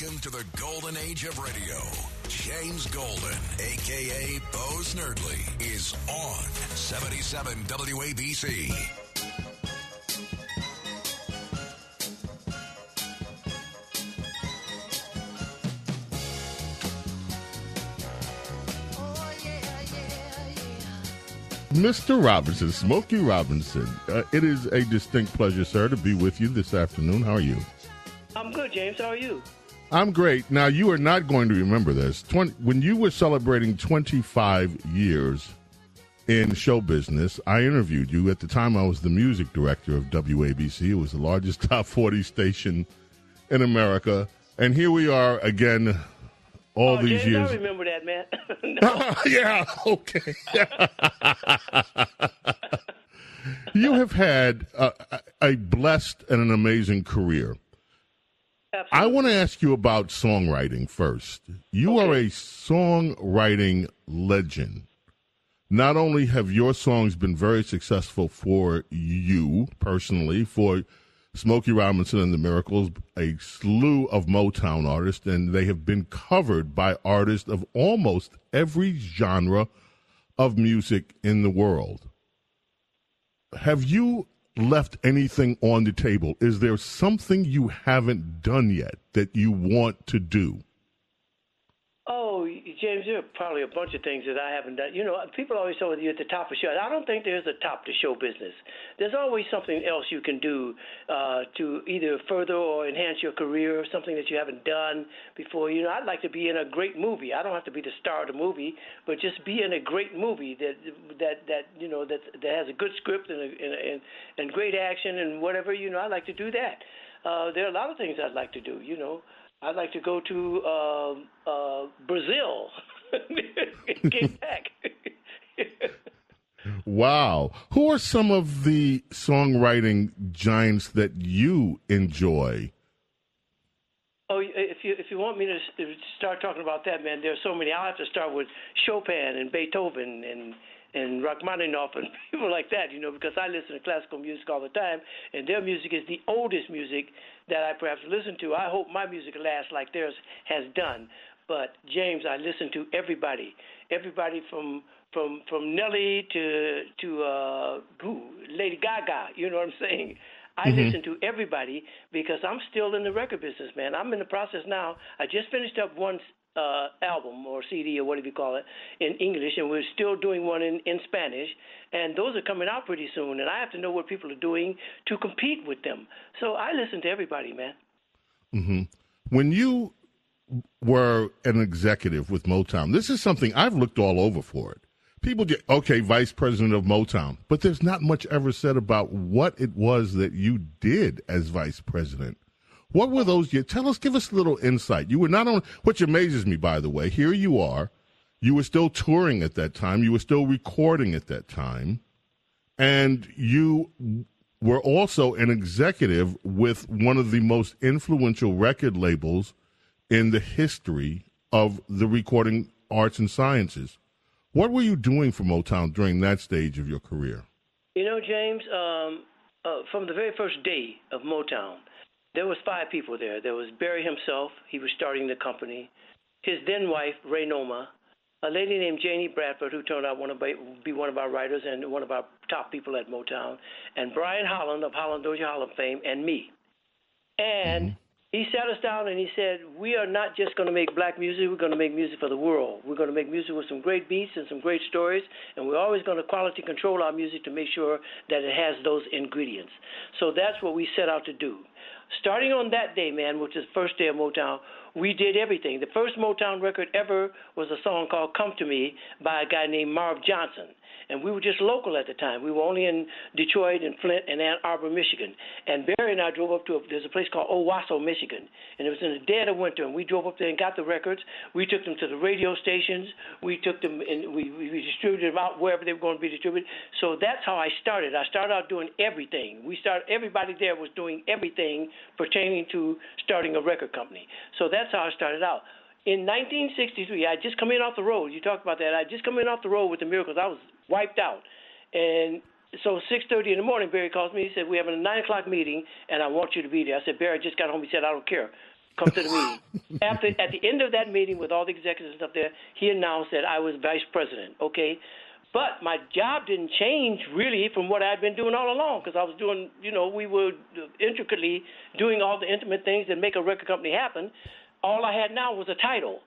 Welcome to the golden age of radio. James Golden, aka Bo Snerdley, is on 77 WABC. Mr. Robinson, Smokey Robinson, uh, it is a distinct pleasure, sir, to be with you this afternoon. How are you? I'm good, James. How are you? I'm great. Now, you are not going to remember this. 20, when you were celebrating 25 years in show business, I interviewed you. At the time, I was the music director of WABC. It was the largest top 40 station in America. And here we are again all oh, these James, years. I remember that, man. yeah, okay. you have had a, a blessed and an amazing career. Absolutely. I want to ask you about songwriting first. You Okay. are a songwriting legend. Not only have your songs been very successful for you personally, for Smokey Robinson and the Miracles, a slew of Motown artists, and they have been covered by artists of almost every genre of music in the world. Have you left anything on the table? Is there something you haven't done yet that you want to do? James, there are probably a bunch of things that I haven't done. You know, people always say you're at the top of show. I don't think there's a top to show business. There's always something else you can do uh, to either further or enhance your career, something that you haven't done before. You know, I'd like to be in a great movie. I don't have to be the star of the movie, but just be in a great movie that that that you know that that has a good script and a, and and great action and whatever. You know, I'd like to do that. Uh, there are a lot of things I'd like to do. You know. I'd like to go to uh, uh, Brazil, get back. Wow. Who are some of the songwriting giants that you enjoy? oh, if you if you want me to start talking about that, man, there's so many. I'll have to start with Chopin and Beethoven and and Rachmaninoff and people like that, you know, because I listen to classical music all the time, and their music is the oldest music that I perhaps listen to. I hope my music lasts like theirs has done. But James, I listen to everybody, everybody from from from Nelly to to uh, who, Lady Gaga. You know what I'm saying? I listen to everybody because I'm still in the record business, man. I'm in the process now. I just finished up one uh, album or CD or whatever you call it in English, and we're still doing one in, in Spanish. And those are coming out pretty soon, and I have to know what people are doing to compete with them. So I listen to everybody, man. When you were an executive with Motown, this is something I've looked all over for it. People get, okay, vice president of Motown, but there's not much ever said about what it was that you did as vice president. What were those years? Tell us, give us a little insight. You were not on, which amazes me, by the way. Here you are. You were still touring at that time. You were still recording at that time. And you were also an executive with one of the most influential record labels in the history of the recording arts and sciences. What were you doing for Motown during that stage of your career? You know, James, um, uh, from the very first day of Motown, there was five people there. There was Barry himself. He was starting the company. His then wife, Raynoma, a lady named Janie Bradford, who turned out one of be one of our writers and one of our top people at Motown, and Brian Holland of Holland Dozier Holland fame, and me. And mm-hmm. he sat us down and he said, "We are not just going to make black music. We're going to make music for the world. We're going to make music with some great beats and some great stories, and we're always going to quality control our music to make sure that it has those ingredients." So that's what we set out to do. Starting on that day, man, which is the first day of Motown, we did everything. The first Motown record ever was a song called Come to Me by a guy named Marv Johnson and we were just local at the time. We were only in Detroit and Flint and Ann Arbor, Michigan. And Barry and I drove up to a, there's a place called Owosso, Michigan, and it was in the dead of winter. And we drove up there and got the records. We took them to the radio stations. We took them and we, we distributed them out wherever they were going to be distributed. So that's how I started. I started out doing everything. We started. Everybody there was doing everything pertaining to starting a record company. So that's how I started out in 1963, I just come in off the road. You talked about that. I just come in off the road with the Miracles. I was wiped out. And so 6:30 in the morning, Barry calls me. He said, "We have a nine o'clock meeting, and I want you to be there." I said, "Barry, I just got home." He said, "I don't care. Come to the meeting." After at the end of that meeting with all the executives and stuff there, he announced that I was vice president. Okay. But my job didn't change really from what I'd been doing all along because I was doing, you know, we were intricately doing all the intimate things that make a record company happen. All I had now was a title.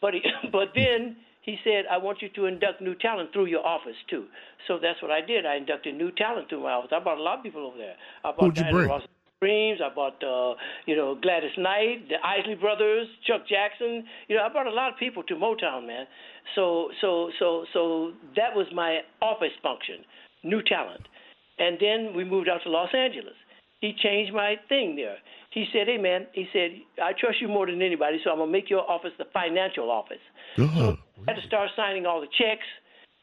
But he, but then he said, I want you to induct new talent through your office too. So that's what I did. I inducted new talent through my office. I brought a lot of people over there. I brought Who'd you bring? Ross Dreams. I brought, uh, you know, Gladys Knight, the Isley Brothers, Chuck Jackson. You know, I brought a lot of people to Motown, man. So, so, so, so that was my office function, new talent. And then we moved out to Los Angeles. He changed my thing there. He said, "Hey, man," he said, "I trust you more than anybody, so I'm gonna make your office the financial office." Uh-huh. So I had to start signing all the checks.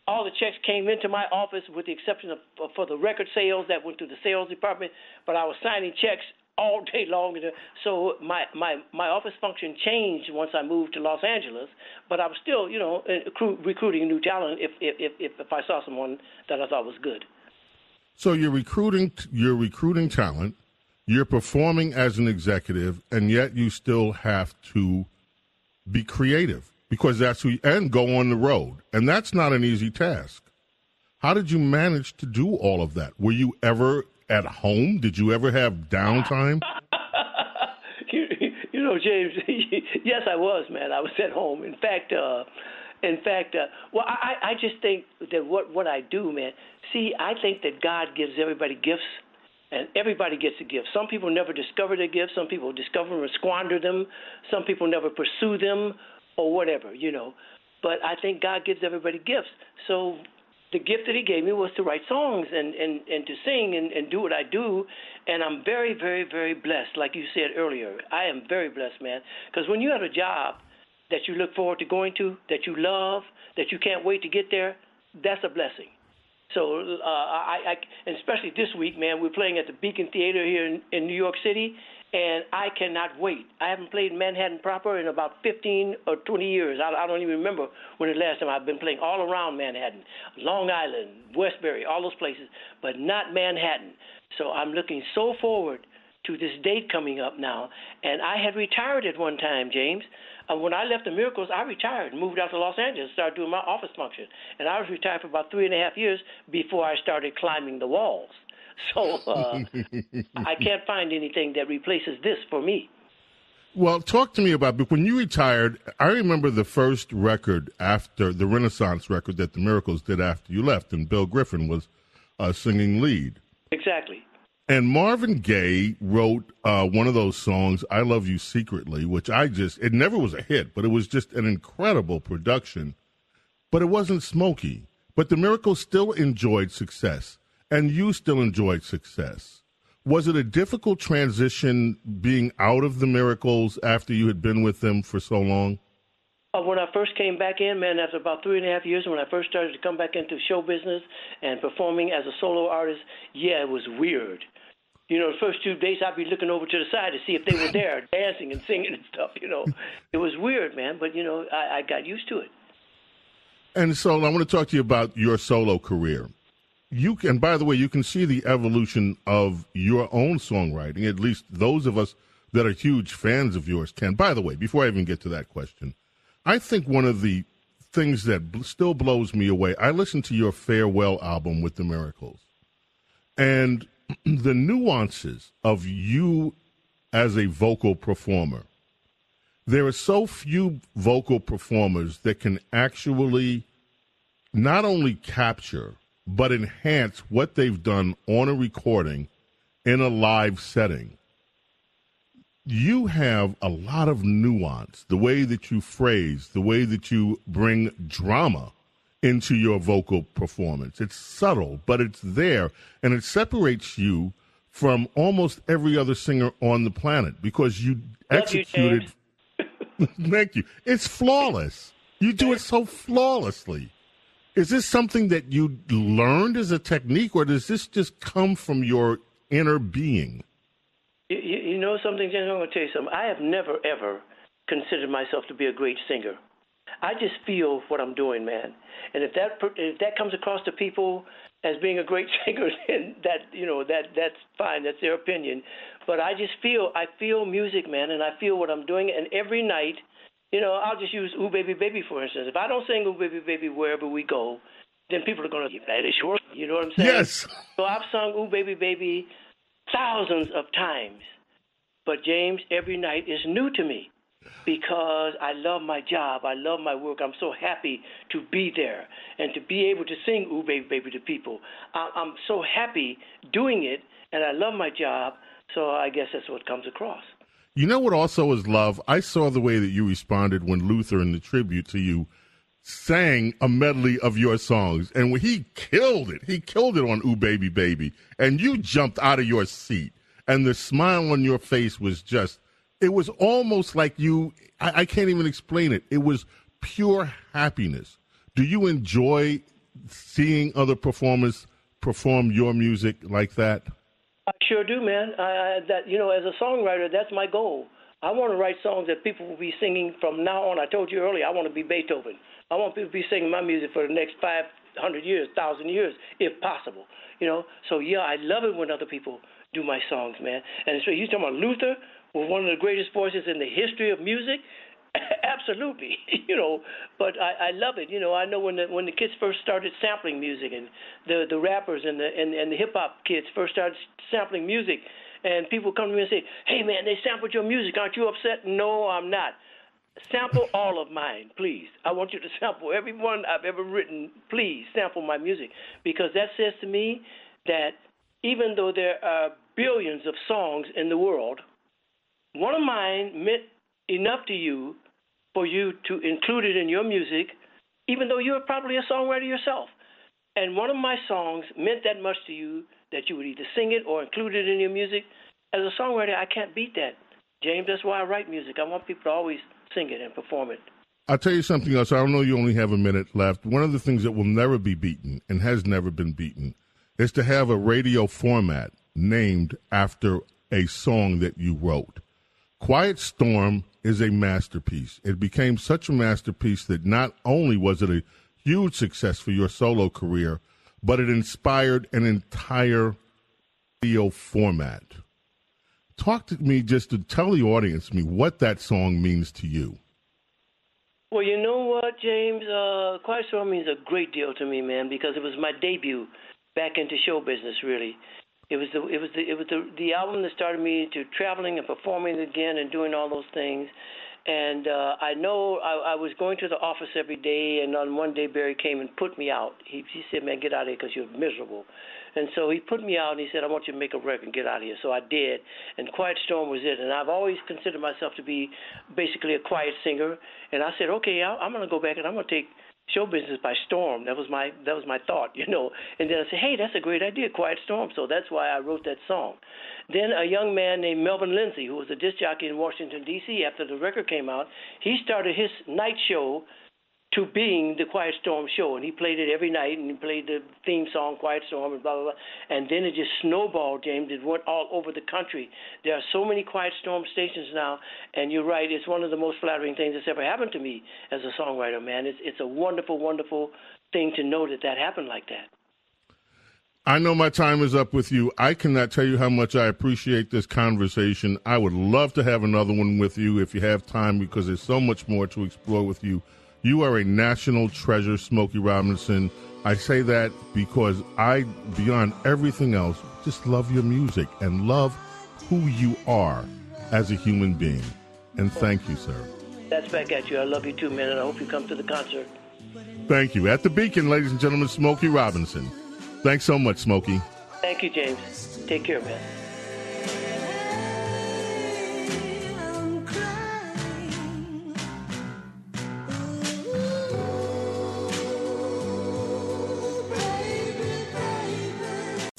All the checks came into my office, with the exception of for the record sales that went through the sales department. But I was signing checks all day long. So my my my office function changed once I moved to Los Angeles. But I was still, you know, recruiting new talent if if if, if I saw someone that I thought was good. So you're recruiting you're recruiting talent you're performing as an executive, and yet you still have to be creative because that's who and go on the road, and that's not an easy task. How did you manage to do all of that? Were you ever at home? Did you ever have downtime? you, you know, James. yes, I was, man. I was at home. In fact, uh, in fact, uh, well, I, I just think that what what I do, man. See, I think that God gives everybody gifts and everybody gets a gift. Some people never discover their gifts. Some people discover and squander them. Some people never pursue them, or whatever, you know. But I think God gives everybody gifts. So the gift that He gave me was to write songs and and and to sing and, and do what I do. And I'm very, very, very blessed. Like you said earlier, I am very blessed, man. Because when you have a job that you look forward to going to, that you love, that you can't wait to get there, that's a blessing. So uh, I, I, especially this week, man, we're playing at the Beacon Theater here in, in New York City, and I cannot wait. I haven't played Manhattan proper in about 15 or 20 years. I, I don't even remember when the last time I've been playing all around Manhattan, Long Island, Westbury, all those places, but not Manhattan. So I'm looking so forward to this date coming up now. And I had retired at one time, James. Uh, when I left the Miracles, I retired, moved out to Los Angeles, started doing my office function, and I was retired for about three and a half years before I started climbing the walls. So uh, I can't find anything that replaces this for me. Well, talk to me about when you retired. I remember the first record after the Renaissance record that the Miracles did after you left, and Bill Griffin was uh, singing lead. Exactly. And Marvin Gaye wrote uh, one of those songs, I Love You Secretly, which I just, it never was a hit, but it was just an incredible production. But it wasn't Smokey. But the Miracles still enjoyed success, and you still enjoyed success. Was it a difficult transition being out of the Miracles after you had been with them for so long? Uh, when I first came back in, man, after about three and a half years, when I first started to come back into show business and performing as a solo artist, yeah, it was weird you know, the first two days I'd be looking over to the side to see if they were there dancing and singing and stuff, you know. It was weird, man, but, you know, I, I got used to it. And so I want to talk to you about your solo career. You can, by the way, you can see the evolution of your own songwriting. At least those of us that are huge fans of yours can. By the way, before I even get to that question, I think one of the things that still blows me away. I listened to your farewell album with the Miracles, and the nuances of you as a vocal performer. There are so few vocal performers that can actually not only capture but enhance what they've done on a recording in a live setting. you have a lot of nuance, the way that you phrase, the way that you bring drama into your vocal performance. It's subtle, but it's there, and it separates you from almost every other singer on the planet because you Love executed. You, Thank you. It's flawless. You do it so flawlessly. Is this something that you learned as a technique, or does this just come from your inner being? You, you, you know something, James? I'm going to tell you something. I have never, ever considered myself to be a great singer. I just feel what I'm doing, man. And if that if that comes across to people as being a great singer, then that you know that that's fine. That's their opinion. But I just feel I feel music, man, and I feel what I'm doing. And every night, you know, I'll just use "Ooh Baby Baby" for instance. If I don't sing "Ooh Baby Baby" wherever we go, then people are going to that is sure. You know what I'm saying? Yes. So I've sung "Ooh Baby Baby" thousands of times, but James, every night is new to me because I love my job. I love my work. I'm so happy to be there and to be able to sing "Ooh Baby Baby" to people. I'm so happy doing it, and I love my job. So I guess that's what comes across. You know what also is love? I saw the way that you responded when Luther in the tribute to you sang a medley of your songs. And when he killed it, he killed it on Ooh Baby Baby. And you jumped out of your seat. And the smile on your face was just, it was almost like you, I, I can't even explain it. It was pure happiness. Do you enjoy seeing other performers perform your music like that? I sure do, man. I, I, that you know, as a songwriter, that's my goal. I want to write songs that people will be singing from now on. I told you earlier, I want to be Beethoven. I want people to be singing my music for the next 500 years, 1,000 years, if possible. You know, so yeah, I love it when other people do my songs, man. And so you talking about Luther, was one of the greatest voices in the history of music. Absolutely, you know, but I, I love it. You know, I know when the when the kids first started sampling music, and the the rappers and the and, and the hip hop kids first started sampling music, and people come to me and say, "Hey, man, they sampled your music. Aren't you upset?" No, I'm not. Sample all of mine, please. I want you to sample every one I've ever written. Please sample my music because that says to me that even though there are billions of songs in the world, one of mine meant enough to you for you to include it in your music, even though you're probably a songwriter yourself. And one of my songs meant that much to you that you would either sing it or include it in your music. As a songwriter, I can't beat that. James, that's why I write music. I want people to always sing it and perform it. I'll tell you something else. I don't know you only have a minute left. One of the things that will never be beaten and has never been beaten is to have a radio format named after a song that you wrote. Quiet Storm is a masterpiece. It became such a masterpiece that not only was it a huge success for your solo career, but it inspired an entire video format. Talk to me just to tell the audience me what that song means to you. Well, you know what, James? Uh, Quiet Storm means a great deal to me, man, because it was my debut back into show business, really. It was the it was the it was the the album that started me to traveling and performing again and doing all those things. And uh, I know I, I was going to the office every day, and on one day Barry came and put me out. He he said, "Man, get out of here because you're miserable." And so he put me out and he said, I want you to make a record and get out of here. So I did. And Quiet Storm was it. And I've always considered myself to be basically a quiet singer. And I said, okay, I'm going to go back and I'm going to take show business by storm. That was my that was my thought, you know. And then I said, hey, that's a great idea, Quiet Storm. So that's why I wrote that song. Then a young man named Melvin Lindsey, who was a disc jockey in Washington D.C. after the record came out, he started his night show to being the Quiet Storm show, and he played it every night, and he played the theme song Quiet Storm and blah blah blah, and then it just snowballed, James. It went all over the country. There are so many Quiet Storm stations now, and you're right. It's one of the most flattering things that's ever happened to me as a songwriter, man. It's it's a wonderful, wonderful thing to know that that happened like that. I know my time is up with you. I cannot tell you how much I appreciate this conversation. I would love to have another one with you if you have time because there's so much more to explore with you. You are a national treasure, Smokey Robinson. I say that because I, beyond everything else, just love your music and love who you are as a human being. And thank you, sir. That's back at you. I love you too, man, and I hope you come to the concert. Thank you. At the Beacon, ladies and gentlemen, Smokey Robinson. Thanks so much, Smokey. Thank you, James. Take care, man.